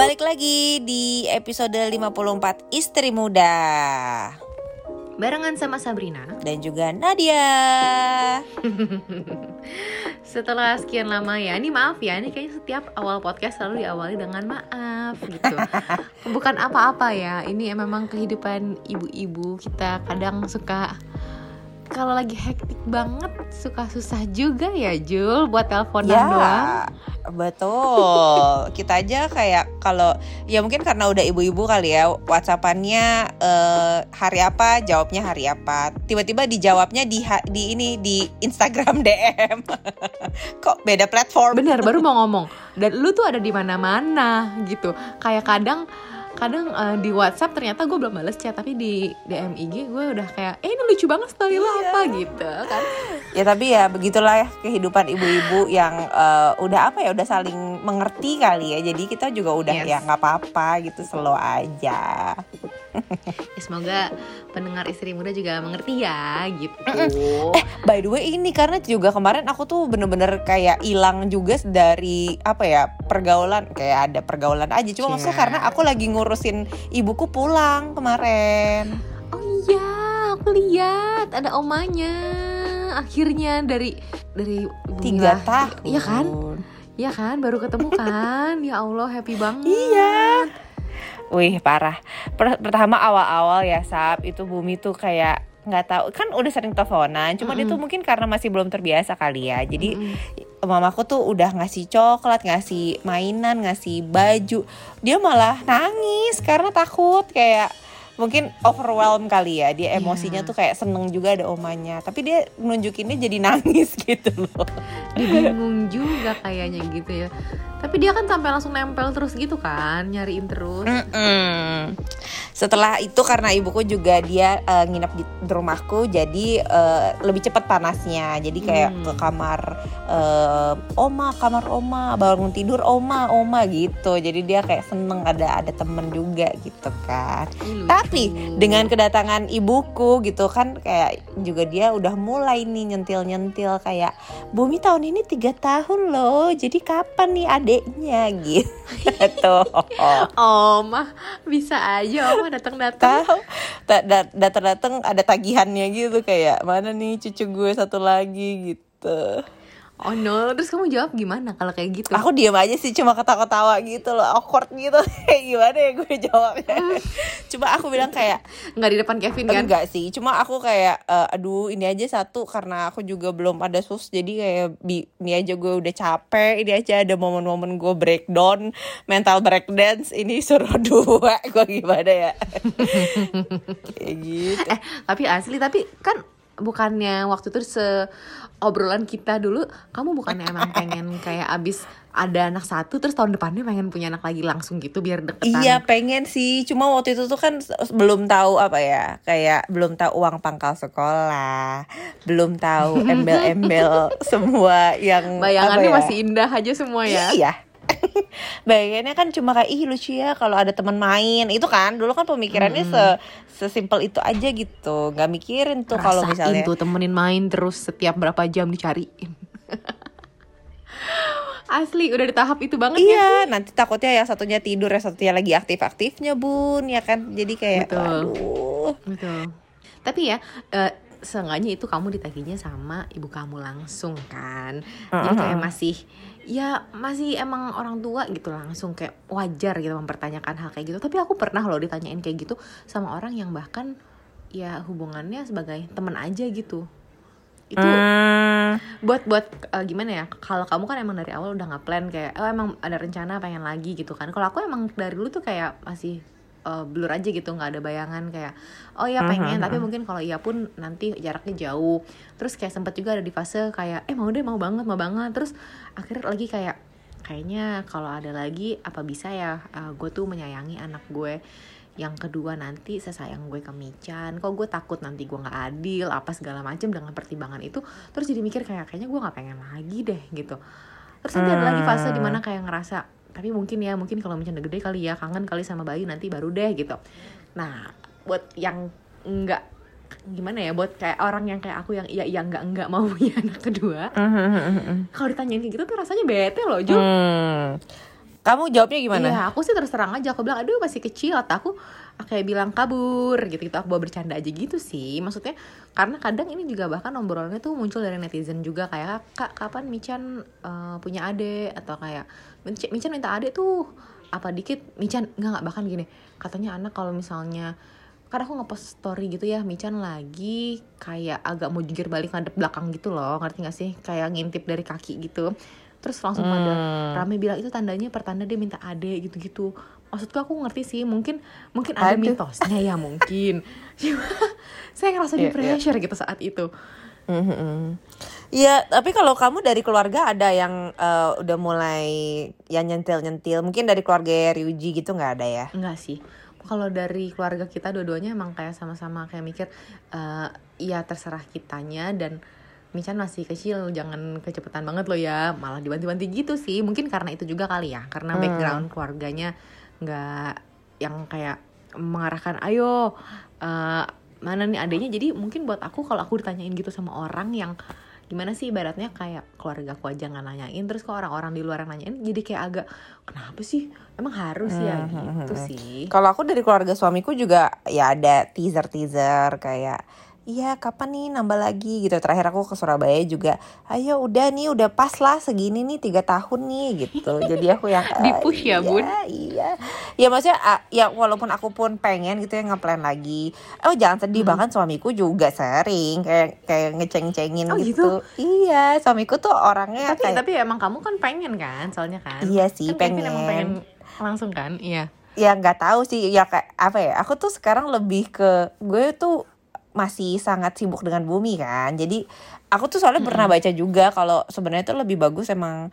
Balik lagi di episode 54 Istri Muda. Barengan sama Sabrina. Dan juga Nadia. Setelah sekian lama ya Ini maaf ya Ini kayaknya setiap awal podcast selalu diawali dengan maaf gitu. Bukan apa-apa ya Ini memang kehidupan ibu-ibu Kita kadang suka kalau lagi hektik banget suka susah juga ya Jul buat teleponan Ya doang. betul. Kita aja kayak kalau Ya mungkin karena udah ibu-ibu kali ya Whatsappannya eh, hari apa Jawabnya hari apa. Tiba-tiba dijawabnya di, di ini Di Instagram DM Kok beda platform? Bener baru mau ngomong. Dan lu tuh ada di mana-mana gitu. Kayak kadang kadang eh, di WhatsApp ternyata gue belum balas chat tapi di DM IG gue udah kayak eh ini lucu banget story lo Iya. apa gitu kan. Ya tapi ya begitulah ya kehidupan ibu-ibu yang eh, udah apa ya udah saling mengerti kali ya. Jadi kita juga udah Yes. ya nggak apa-apa gitu slow aja. Ya, semoga pendengar istri muda juga mengerti ya gitu. By the way ini karena juga kemarin aku tuh bener-bener kayak hilang juga dari apa ya pergaulan kayak ada pergaulan aja. Cuma Iya. maksudnya karena aku lagi ngurusin ibuku pulang kemarin. Oh iya, aku lihat ada omanya. Akhirnya dari dari Tiga tahun. Iya kan? Iya kan, baru ketemu kan. ya Allah, happy banget. Iya. Wih parah. Per- pertama awal-awal ya Sab itu Bumi tuh kayak nggak tahu kan udah sering teleponan. Cuma dia tuh mungkin karena masih belum terbiasa kali ya. Jadi Mm-mm. mamaku tuh udah ngasih coklat, ngasih mainan, ngasih baju. Dia malah nangis karena takut kayak mungkin overwhelm kali ya. Dia emosinya Iya. tuh kayak seneng juga ada omanya. Tapi dia nunjukinnya jadi nangis gitu loh. Dia bingung juga kayaknya gitu ya. Tapi dia kan sampai langsung nempel terus gitu kan, nyariin terus. Mm-mm. Setelah itu karena ibuku juga dia eh, nginep di, di rumahku, jadi eh, lebih cepat panasnya. Jadi kayak Hmm. ke kamar eh, oma, kamar oma, bangun tidur oma, oma gitu. Jadi dia kayak seneng ada ada temen juga gitu kan. Ih, lucu. Tapi dengan kedatangan ibuku gitu kan kayak juga dia udah mulai nih nyentil-nyentil kayak Bumi tahun ini tiga tahun loh. Jadi kapan nih adeknya gitu. Oma bisa aja Oma datang-datang. datang-datang ada tagihannya gitu kayak mana nih cucu gue satu lagi gitu Oh no, terus kamu jawab gimana kalau kayak gitu? aku diam aja sih cuma ketawa-ketawa gitu loh. Awkward gitu. Kayak gimana ya gue jawabnya? Cuma aku bilang kayak nggak di depan Kevin kan? enggak sih. Cuma aku kayak eh, aduh ini aja satu karena aku juga belum ada sus jadi kayak bi- ini aja gue udah capek ini aja ada momen-momen gue breakdown mental breakdance ini suruh dua. Gue gimana ya? Kayak gitu. Eh, tapi asli tapi kan bukannya waktu itu se obrolan kita dulu kamu bukannya emang pengen kayak abis ada anak satu terus tahun depannya pengen punya anak lagi langsung gitu biar deketan Iya pengen sih, cuma waktu itu tuh kan belum tahu apa ya, kayak belum tahu uang pangkal sekolah, belum tahu embel-embel semua yang bayangannya ya? masih indah aja semua ya Iya. Bayangannya kan cuma kayak ih lucu ya kalau ada teman main. Itu kan dulu kan pemikirannya se sesimpel itu aja gitu. Nggak mikirin tuh kalau misalnya tuh temenin main terus setiap berapa jam dicariin. Asli udah di tahap itu banget ya iya nanti takutnya yang satunya tidur yang satunya lagi aktif-aktifnya bun ya kan? Jadi kayak Betul. aduh Betul. Tapi ya, eh, seenggaknya itu kamu ditaginya sama ibu kamu langsung kan. Jadi kayak masih ya masih emang orang tua gitu langsung kayak wajar gitu mempertanyakan hal kayak gitu. Tapi aku pernah loh ditanyain kayak gitu sama orang yang bahkan ya hubungannya sebagai teman aja gitu. Itu Hmm. buat buat eh, gimana ya kalau kamu kan emang dari awal udah nggak plan kayak oh emang ada rencana pengen lagi gitu kan kalau aku emang dari dulu tuh kayak masih eh, blur aja gitu nggak ada bayangan kayak oh ya pengen. Tapi mungkin kalau iya pun nanti jaraknya jauh. Terus kayak sempet juga ada di fase kayak eh mau deh mau banget mau banget. Terus akhirnya lagi kayak kayaknya kalau ada lagi apa bisa ya gue tuh menyayangi anak gue yang kedua nanti sesayang gue ke Michan kok gue takut nanti gue nggak adil apa segala macem dengan pertimbangan itu. Terus jadi mikir kayak kayaknya gue nggak pengen lagi deh gitu. Terus nanti ada lagi fase di mana kayak ngerasa tapi mungkin ya mungkin kalau udah gede kali ya kangen kali sama Bayu nanti baru deh gitu. Nah buat yang nggak gimana ya buat kayak orang yang kayak aku yang iya iya nggak nggak mau punya anak kedua kalau ditanyain kayak gitu tuh rasanya bete loh Jul Hmm. kamu jawabnya gimana? Iya, aku sih terus terang aja aku bilang aduh masih kecil atau aku kayak bilang kabur gitu gitu aku bawa bercanda aja gitu sih. Maksudnya karena kadang ini juga bahkan obrolannya tuh muncul dari netizen juga kayak kak kapan Michan uh, punya adik? Atau kayak Michan minta adik tuh apa dikit Michan nggak nggak bahkan gini katanya anak kalau misalnya karena aku ngepost story gitu ya Michan lagi kayak agak mau jungkir balik ngadep belakang gitu loh ngerti gak sih kayak ngintip dari kaki gitu terus langsung hmm. pada rame bilang itu tandanya pertanda dia minta ade gitu-gitu maksudku aku ngerti sih mungkin mungkin ada mitosnya ya mungkin saya ngerasa di yeah, iya. pressure yeah. gitu saat itu Iya, tapi kalau kamu dari keluarga ada yang uh, udah mulai yang nyentil-nyentil, mungkin dari keluarga Ryuji gitu nggak ada ya? Enggak sih. Kalau dari keluarga kita dua-duanya emang kayak sama-sama kayak mikir, uh, ya terserah kitanya dan Michan masih kecil jangan kecepatan banget loh ya malah dibantu-bantu gitu sih mungkin karena itu juga kali ya karena hmm. background keluarganya nggak yang kayak mengarahkan ayo uh, mana nih adanya. Jadi mungkin buat aku kalau aku ditanyain gitu sama orang yang gimana sih ibaratnya kayak keluarga aku aja nggak nanyain terus kok orang-orang di luar yang nanyain jadi kayak agak kenapa sih? Emang harus ya? Hmm, hmm gitu hmm, sih. Kalau aku dari keluarga suamiku juga ya ada teaser teaser kayak iya kapan nih? Nambah lagi gitu. Terakhir aku ke Surabaya juga ayo udah nih udah pas lah segini nih tiga tahun nih gitu. Jadi aku yang di push ya iya, bun? iya. Ya maksudnya ya walaupun aku pun pengen gitu ya ngeplan lagi. Oh jangan sedih hmm. bahkan suamiku juga sering kayak kayak ngeceng-cengin oh, gitu. gitu? Iya suamiku tuh orangnya tapi kayak, tapi emang kamu kan pengen kan soalnya kan? Iya sih kan pengen emang pengen langsung kan? Iya. Ya nggak tahu sih ya kayak apa ya aku tuh sekarang lebih ke gue tuh masih sangat sibuk dengan bumi kan jadi aku tuh soalnya hmm. pernah baca juga kalau sebenarnya itu lebih bagus emang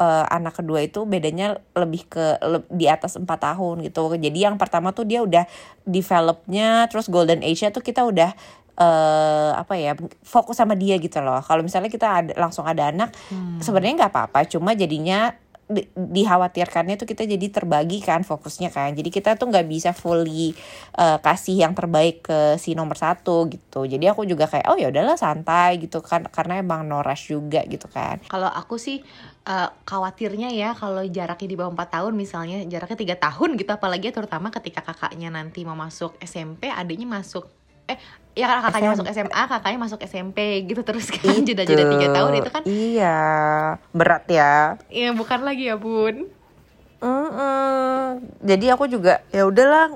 uh, anak kedua itu bedanya lebih ke le, di atas empat tahun gitu jadi yang pertama tuh dia udah developnya terus golden age tuh kita udah uh, apa ya fokus sama dia gitu loh kalau misalnya kita ada, langsung ada anak hmm. sebenarnya nggak apa-apa cuma jadinya di, dikhawatirkannya tuh kita jadi terbagi kan fokusnya kan. Jadi kita tuh nggak bisa fully uh, kasih yang terbaik ke si nomor satu gitu. Jadi aku juga kayak oh ya udahlah santai gitu kan. Karena emang no rush juga gitu kan. Kalau aku sih uh, khawatirnya ya kalau jaraknya di bawah 4 tahun misalnya jaraknya tiga tahun gitu. Apalagi terutama ketika kakaknya nanti mau masuk SMP adiknya masuk eh ya karena kakaknya SM... masuk SMA kakaknya masuk SMP gitu terus kan jeda-jeda tiga tahun itu kan iya berat ya iya bukan lagi ya bun Mm -mm. Jadi aku juga ya udahlah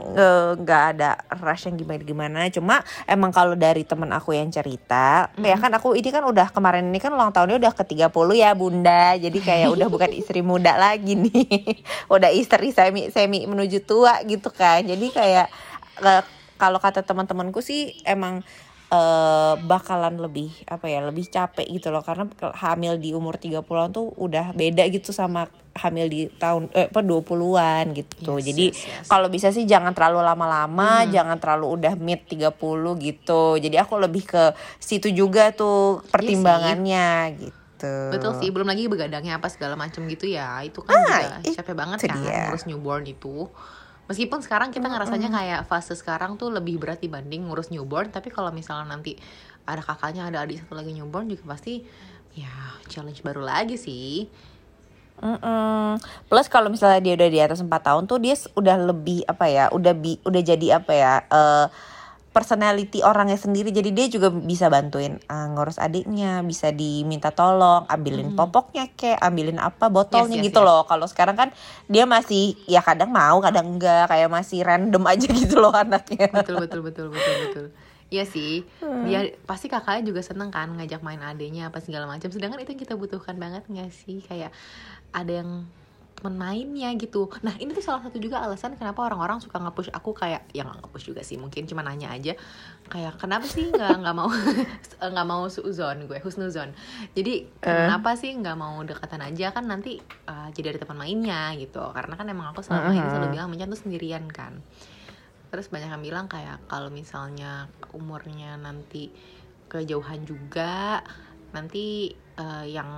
nggak ada rush yang gimana gimana. Cuma emang kalau dari temen aku yang cerita, mm. ya kan aku ini kan udah kemarin ini kan ulang tahunnya udah ke 30 ya bunda. Jadi kayak udah bukan istri muda lagi nih, udah istri semi semi menuju tua gitu kan. Jadi kayak kalau kata teman-temanku sih emang uh, bakalan lebih apa ya lebih capek gitu loh karena hamil di umur 30-an tuh udah beda gitu sama hamil di tahun eh apa 20-an gitu. Yes, Jadi yes, yes. kalau bisa sih jangan terlalu lama-lama, hmm. jangan terlalu udah mid 30 gitu. Jadi aku lebih ke situ juga tuh iya pertimbangannya yes, gitu. Betul sih, belum lagi begadangnya apa segala macam gitu ya. Itu kan ah, juga capek banget kan ngurus newborn itu meskipun sekarang kita ngerasanya kayak fase sekarang tuh lebih berat dibanding ngurus newborn tapi kalau misalnya nanti ada kakaknya ada adik satu lagi newborn juga pasti ya challenge baru lagi sih Mm -mm. Plus kalau misalnya dia udah di atas 4 tahun tuh dia udah lebih apa ya, udah bi udah jadi apa ya, uh, personality orangnya sendiri jadi dia juga bisa bantuin uh, ngurus adiknya bisa diminta tolong ambilin hmm. popoknya kayak ambilin apa botolnya yes, yes, gitu yes. loh kalau sekarang kan dia masih ya kadang mau kadang enggak kayak masih random aja gitu loh anaknya betul betul betul betul betul Iya sih, hmm. dia pasti kakaknya juga seneng kan ngajak main adiknya apa segala macam. Sedangkan itu yang kita butuhkan banget nggak sih? Kayak ada yang teman mainnya gitu. Nah ini tuh salah satu juga alasan kenapa orang-orang suka nge-push aku kayak yang nge-push juga sih mungkin cuma nanya aja. Kayak kenapa sih nggak nggak mau nggak mau suuzon gue husnuzon? Jadi uh. kenapa sih nggak mau dekatan aja? Kan nanti uh, jadi ada teman mainnya gitu. Karena kan emang aku selama uh -huh. ini selalu bilang mencan tuh sendirian kan. Terus banyak yang bilang kayak kalau misalnya umurnya nanti kejauhan juga nanti uh, yang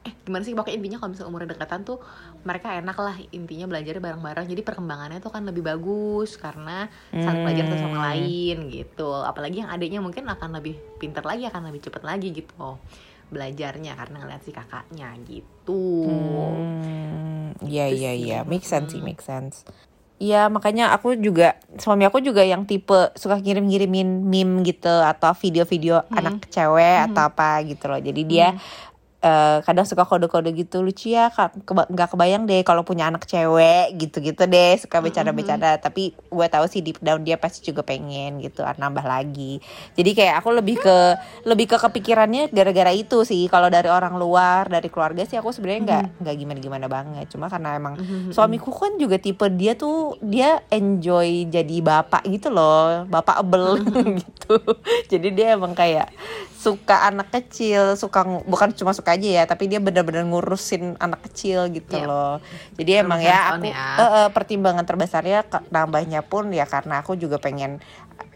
eh gimana sih? Pokoknya intinya kalau misalnya umurnya dekatan tuh mereka enak lah intinya belajarnya bareng-bareng. Jadi perkembangannya tuh kan lebih bagus karena saling belajar satu sama hmm. lain gitu. Apalagi yang adiknya mungkin akan lebih pintar lagi akan lebih cepat lagi gitu belajarnya karena ngeliat si kakaknya gitu. Hmm, Iya Gitu iya iya, make sense sih, make sense. Iya makanya aku juga suami aku juga yang tipe suka ngirim-ngirimin meme gitu atau video-video anak cewek atau apa gitu loh. Jadi dia eh, kadang suka kode-kode gitu lucu ya keba- nggak kebayang deh kalau punya anak cewek gitu-gitu deh suka bercanda-bercanda. Tapi gue tahu sih deep down dia pasti juga pengen gitu ah, nambah lagi. Jadi kayak aku lebih ke lebih ke kepikirannya gara-gara itu sih. Kalau dari orang luar dari keluarga sih aku sebenarnya nggak nggak gimana-gimana banget. Cuma karena emang suamiku kan juga tipe dia tuh dia enjoy jadi bapak gitu loh bapak abel gitu. Jadi dia emang kayak suka anak kecil suka bukan cuma suka aja ya tapi dia bener-bener ngurusin anak kecil gitu Yep. loh jadi emang ya aku ya. eh, eh, pertimbangan terbesarnya nambahnya pun ya karena aku juga pengen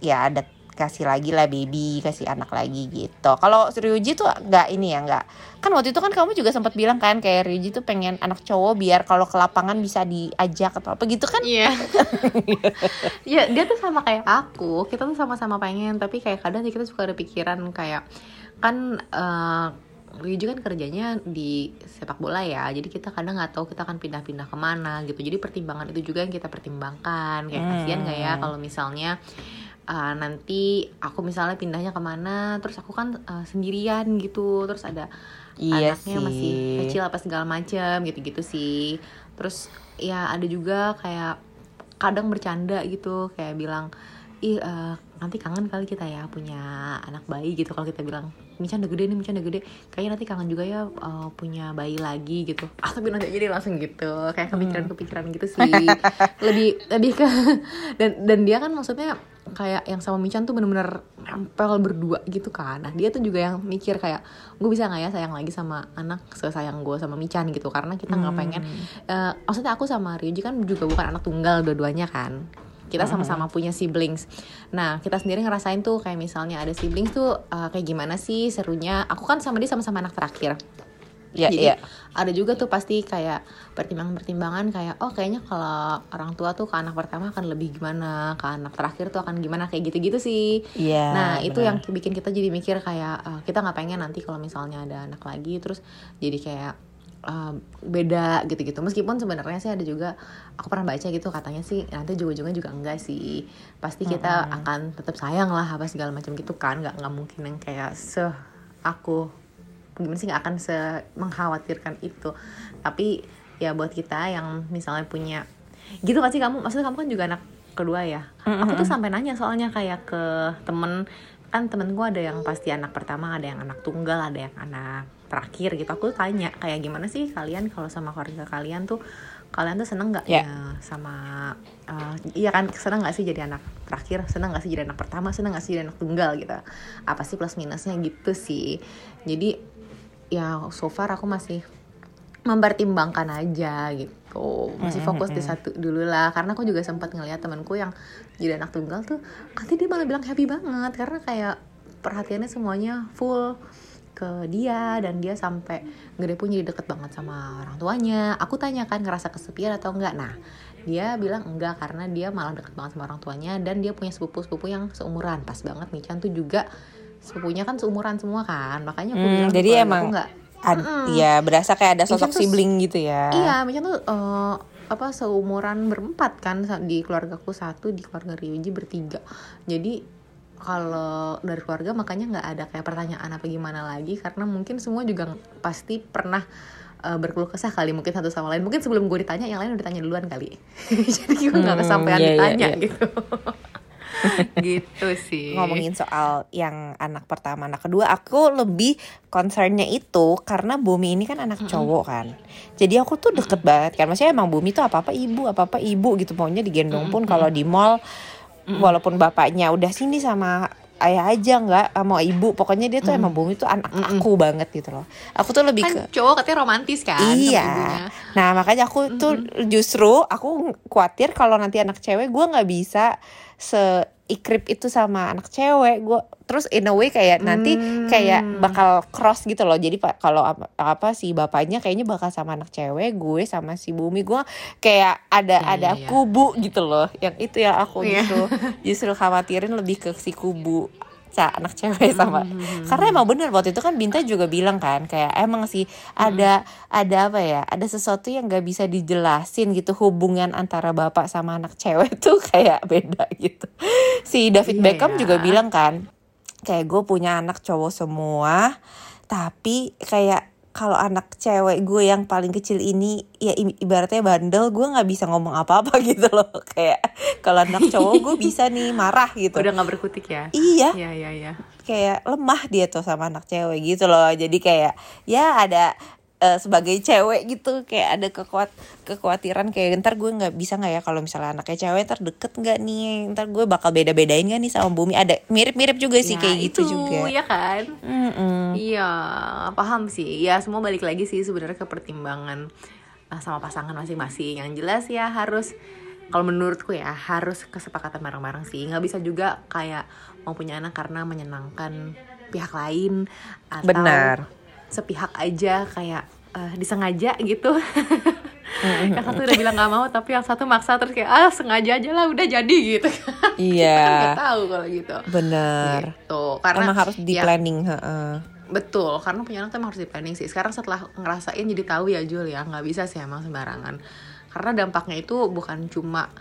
ya ada kasih lagi lah baby kasih anak lagi gitu kalau Ryuji tuh nggak ini ya nggak kan waktu itu kan kamu juga sempat bilang kan kayak Ryuji tuh pengen anak cowok biar kalau ke lapangan bisa diajak atau apa gitu kan Iya. Iya, dia tuh sama kayak aku. Kita tuh sama-sama pengen, tapi kayak kadang kita suka ada pikiran kayak kan eh Ryuji kan kerjanya di sepak bola ya, jadi kita kadang nggak tahu kita akan pindah-pindah ke mana gitu. Jadi pertimbangan itu juga yang kita pertimbangkan. Kayak kasihan nggak ya kalau misalnya eh, nanti aku misalnya pindahnya ke mana, terus aku kan eh, sendirian gitu, terus ada Iya anaknya masih sih. kecil apa segala macam gitu-gitu sih. Terus ya ada juga kayak kadang bercanda gitu kayak bilang ih eh, nanti kangen kali kita ya punya anak bayi gitu. Kalau kita bilang Mican udah gede nih Mican udah gede kayaknya nanti kangen juga ya eh, punya bayi lagi gitu. Ah tapi nanti jadi langsung gitu kayak kepikiran-kepikiran gitu sih. Lebih lebih ke dan dan dia kan maksudnya kayak yang sama Mican tuh bener-bener nempel berdua gitu kan nah dia tuh juga yang mikir kayak gue bisa nggak ya sayang lagi sama anak sesayang gue sama Mican gitu karena kita nggak pengen eh, maksudnya aku sama Ryuji kan juga bukan anak tunggal dua-duanya kan kita sama-sama punya siblings. Nah, kita sendiri ngerasain tuh kayak misalnya ada siblings tuh eh, kayak gimana sih serunya. Aku kan sama dia sama-sama anak terakhir. Ya Jadi ya ada juga tuh pasti kayak pertimbangan-pertimbangan kayak oh kayaknya kalau orang tua tuh ke anak pertama akan lebih gimana, ke anak terakhir tuh akan gimana kayak gitu-gitu sih. Iya, nah itu benar. yang bikin kita jadi mikir kayak eh, kita nggak pengen nanti kalau misalnya ada anak lagi terus jadi kayak eh, beda gitu-gitu. Meskipun sebenarnya sih ada juga aku pernah baca gitu katanya sih nanti ujung-ujungnya juga enggak sih. Pasti kita akan tetap sayang lah apa segala macam gitu kan. Nggak nggak mungkin yang kayak se aku gimana sih nggak akan se mengkhawatirkan itu. Tapi ya buat kita yang misalnya punya gitu pasti kamu? Maksudnya kamu kan juga anak kedua ya? Aku tuh sampai nanya soalnya kayak ke temen. Kan temenku ada yang pasti anak pertama ada yang anak tunggal ada yang anak terakhir gitu. Aku tanya kayak gimana sih kalian kalau sama keluarga kalian tuh kalian tuh seneng nggak? Ya. ya sama eh, iya kan? Seneng nggak sih jadi anak terakhir? Seneng nggak sih jadi anak pertama? Seneng nggak sih jadi anak tunggal gitu? Apa sih plus minusnya gitu sih? Jadi ya so far aku masih mempertimbangkan aja gitu. Masih fokus di satu dulu lah. Karena aku juga sempat ngeliat temanku yang jadi anak tunggal tuh nanti dia malah bilang happy banget. Karena kayak perhatiannya semuanya full ke dia dan dia sampai gede pun jadi deket banget sama orang tuanya. Aku tanya kan ngerasa kesepian atau enggak? Nah dia bilang enggak karena dia malah deket banget sama orang tuanya dan dia punya sepupu-sepupu yang seumuran. Pas banget Michan tuh juga sepupunya kan seumuran semua kan makanya aku Hmm, bilang jadi keluarga emang aku nggak ad- ya berasa kayak ada Michan sosok tuh- sibling gitu ya Iya, Michan tuh eh, apa seumuran berempat kan di keluargaku satu, di keluarga Ryuji bertiga. Jadi kalau dari keluarga makanya nggak ada kayak pertanyaan apa gimana lagi karena mungkin semua juga pasti pernah eh, berkeluh kesah kali mungkin satu sama lain. Mungkin sebelum gue ditanya yang lain udah ditanya duluan kali. Jadi gue nggak Hmm, kesampaian iya, iya, ditanya iya. gitu. gitu sih. ngomongin soal yang anak pertama anak kedua aku lebih concernnya itu karena Bumi ini kan anak cowok kan. Jadi aku tuh deket banget kan. Maksudnya emang Bumi tuh apa apa ibu apa apa ibu gitu. Maunya digendong pun kalau di mall walaupun bapaknya udah sini sama ayah aja nggak mau ibu. Pokoknya dia tuh emang Bumi tuh anak aku banget gitu loh. Aku tuh lebih ke Kan cowok katanya romantis kan. Iya. Nah makanya aku tuh justru aku khawatir kalau nanti anak cewek gue nggak bisa se ikrip itu sama anak cewek gue terus in a way kayak nanti Hmm. kayak bakal cross gitu loh jadi pak kalau apa, apa si bapaknya kayaknya bakal sama anak cewek gue sama si bumi gue kayak ada Iya, ada iya. kubu gitu loh yang itu ya aku Iya. gitu justru khawatirin lebih ke si kubu ca anak cewek sama Hmm. karena emang bener waktu itu kan Binta juga bilang kan kayak emang sih ada ada apa ya ada sesuatu yang gak bisa dijelasin gitu hubungan antara bapak sama anak cewek tuh kayak beda gitu si David Iya Beckham ya. juga bilang kan kayak gue punya anak cowok semua tapi kayak kalau anak cewek gue yang paling kecil ini ya ibaratnya bandel gue nggak bisa ngomong apa-apa gitu loh kayak kalau anak cowok gue bisa nih marah gitu Udah nggak berkutik ya? iya Iya iya iya. kayak lemah dia tuh sama anak cewek gitu loh jadi kayak ya ada eh, sebagai cewek gitu kayak ada kekuat kekhawatiran kayak ntar gue nggak bisa nggak ya kalau misalnya anaknya cewek ntar deket nggak nih ntar gue bakal beda bedain gak nih sama bumi ada mirip mirip juga sih Ya, kayak gitu itu, juga ya kan? Mm-mm. Iya, paham sih. Ya semua balik lagi sih sebenarnya ke pertimbangan uh, sama pasangan masing-masing. Yang jelas ya harus kalau menurutku ya harus kesepakatan bareng-bareng sih. Nggak bisa juga kayak mau punya anak karena menyenangkan pihak lain atau Benar. sepihak aja kayak uh, disengaja gitu. yang satu udah bilang nggak mau tapi yang satu maksa terus kayak ah sengaja aja lah udah jadi gitu. Kan iya nggak tahu kalau gitu. benar Gitu. Karena emang harus di ya, planning heeh. Betul, karena punya anak tuh emang harus di planning sih. Sekarang setelah ngerasain jadi tahu ya Jul ya, nggak bisa sih emang sembarangan. Karena dampaknya itu bukan cuma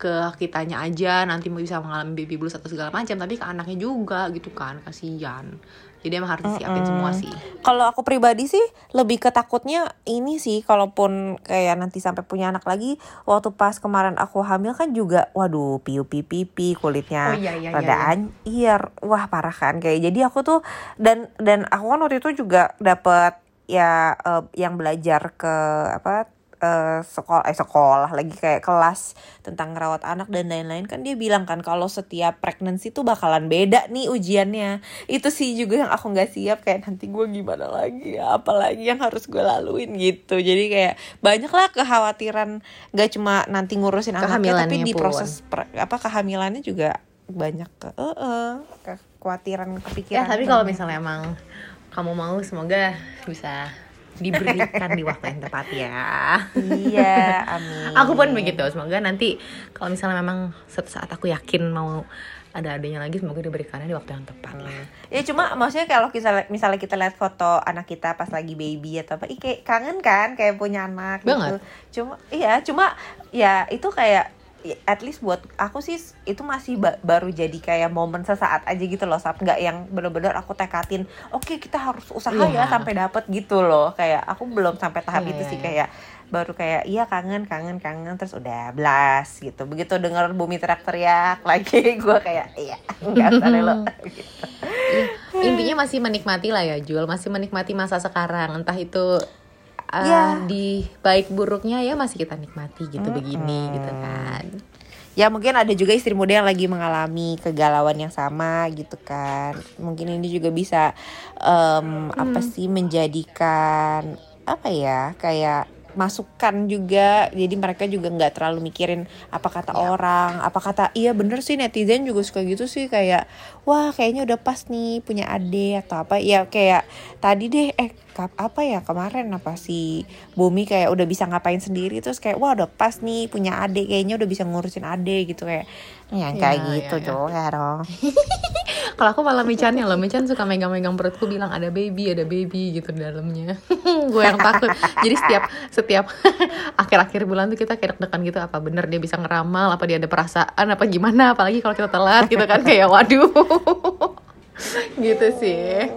ke kitanya aja nanti mau bisa mengalami baby blues atau segala macam, tapi ke anaknya juga gitu kan, kasihan. Jadi emang harus disiapin semua sih. Kalau aku pribadi sih lebih ketakutnya ini sih kalaupun kayak nanti sampai punya anak lagi waktu pas kemarin aku hamil kan juga waduh piu pipi kulitnya Oh, iya, iya, rada iya, iya. an- iya wah parah kan kayak jadi aku tuh dan dan aku kan waktu itu juga dapet ya eh, yang belajar ke apa eh, sekolah eh sekolah lagi kayak kelas tentang ngerawat anak dan lain-lain kan dia bilang kan kalau setiap pregnancy tuh bakalan beda nih ujiannya. Itu sih juga yang aku nggak siap kayak nanti gue gimana lagi ya apalagi yang harus gue laluin gitu. Jadi kayak banyak lah kekhawatiran gak cuma nanti ngurusin anaknya tapi di proses per- apa kehamilannya juga banyak ke eh, eh, kekhawatiran Ya, kepikiran tapi kalau misalnya emang kamu mau semoga bisa diberikan di waktu yang tepat ya. iya amin Aku pun begitu. Semoga nanti kalau misalnya memang suatu saat aku yakin mau ada adanya lagi, semoga diberikannya di waktu yang tepat lah. Ya cuma maksudnya kalau kita misalnya kita lihat foto anak kita pas lagi baby atau apa, ih kayak kangen kan kayak punya anak gitu. Banget. Cuma iya, cuma ya itu kayak ya, at least buat aku sih itu masih ba- baru jadi kayak momen sesaat aja gitu loh saat nggak yang bener-bener aku tekatin oke kita harus usaha ya Iya. sampai dapet gitu loh kayak aku belum sampai tahap Iya, itu iya, sih iya. kayak baru kayak iya kangen kangen kangen terus udah blas gitu begitu denger bumi teriak-teriak lagi gue kayak iya nggak deh lo gitu. Intinya masih menikmati lah ya, Jul. Masih menikmati masa sekarang. Entah itu uh, Ya. di baik buruknya ya masih kita nikmati gitu begini gitu kan. ya mungkin ada juga istri muda yang lagi mengalami kegalauan yang sama gitu kan mungkin ini juga bisa em, apa sih menjadikan apa ya kayak masukan juga. Jadi mereka juga nggak terlalu mikirin apa kata orang apa kata iya bener sih netizen juga suka gitu sih kayak wah kayaknya udah pas nih punya adik atau apa. Ya kayak tadi deh eh apa ya kemarin apa sih Bumi kayak udah bisa ngapain sendiri terus kayak wah udah pas nih punya adik kayaknya udah bisa ngurusin adik gitu kayak yang kayak Ya, gitu ya, ya. dong Kalau aku malah Michannya loh, Michan suka megang-megang perutku bilang ada baby, ada baby gitu di dalamnya. gue yang takut. Jadi setiap setiap akhir-akhir bulan tuh kita kayak deg-degan gitu apa bener dia bisa ngeramal, apa dia ada perasaan, apa gimana, apalagi kalau kita telat gitu kan kayak waduh. gitu sih.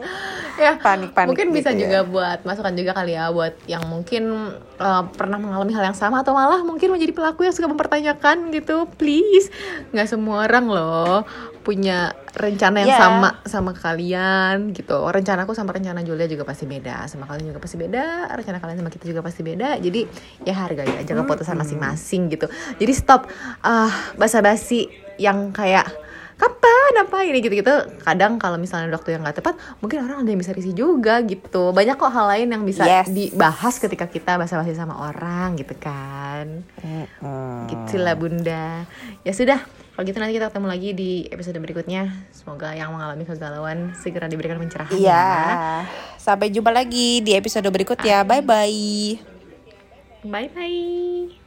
Ya, Panik-panik mungkin bisa gitu ya. juga buat masukan juga kali ya buat yang mungkin uh, pernah mengalami hal yang sama atau malah mungkin menjadi pelaku yang suka mempertanyakan gitu please nggak semua orang loh punya rencana yang Ya. sama sama kalian gitu. Rencanaku sama rencana Julia juga pasti beda sama kalian juga pasti beda rencana kalian sama kita juga pasti beda. Jadi ya hargai aja keputusan masing-masing gitu. Jadi stop ah basa-basi yang kayak kapan? Apa ini? gitu-gitu. Kadang kalau misalnya waktu yang nggak tepat mungkin orang ada yang bisa risih juga gitu. Banyak kok hal lain yang bisa Yes. dibahas ketika kita basa-basi sama orang gitu kan. Mm-mm. gitulah bunda. Ya sudah kalau gitu nanti kita ketemu lagi di episode berikutnya semoga yang mengalami kegalauan segera diberikan pencerahan Iya. ya Sampai jumpa lagi di episode berikutnya. Bye bye. bye bye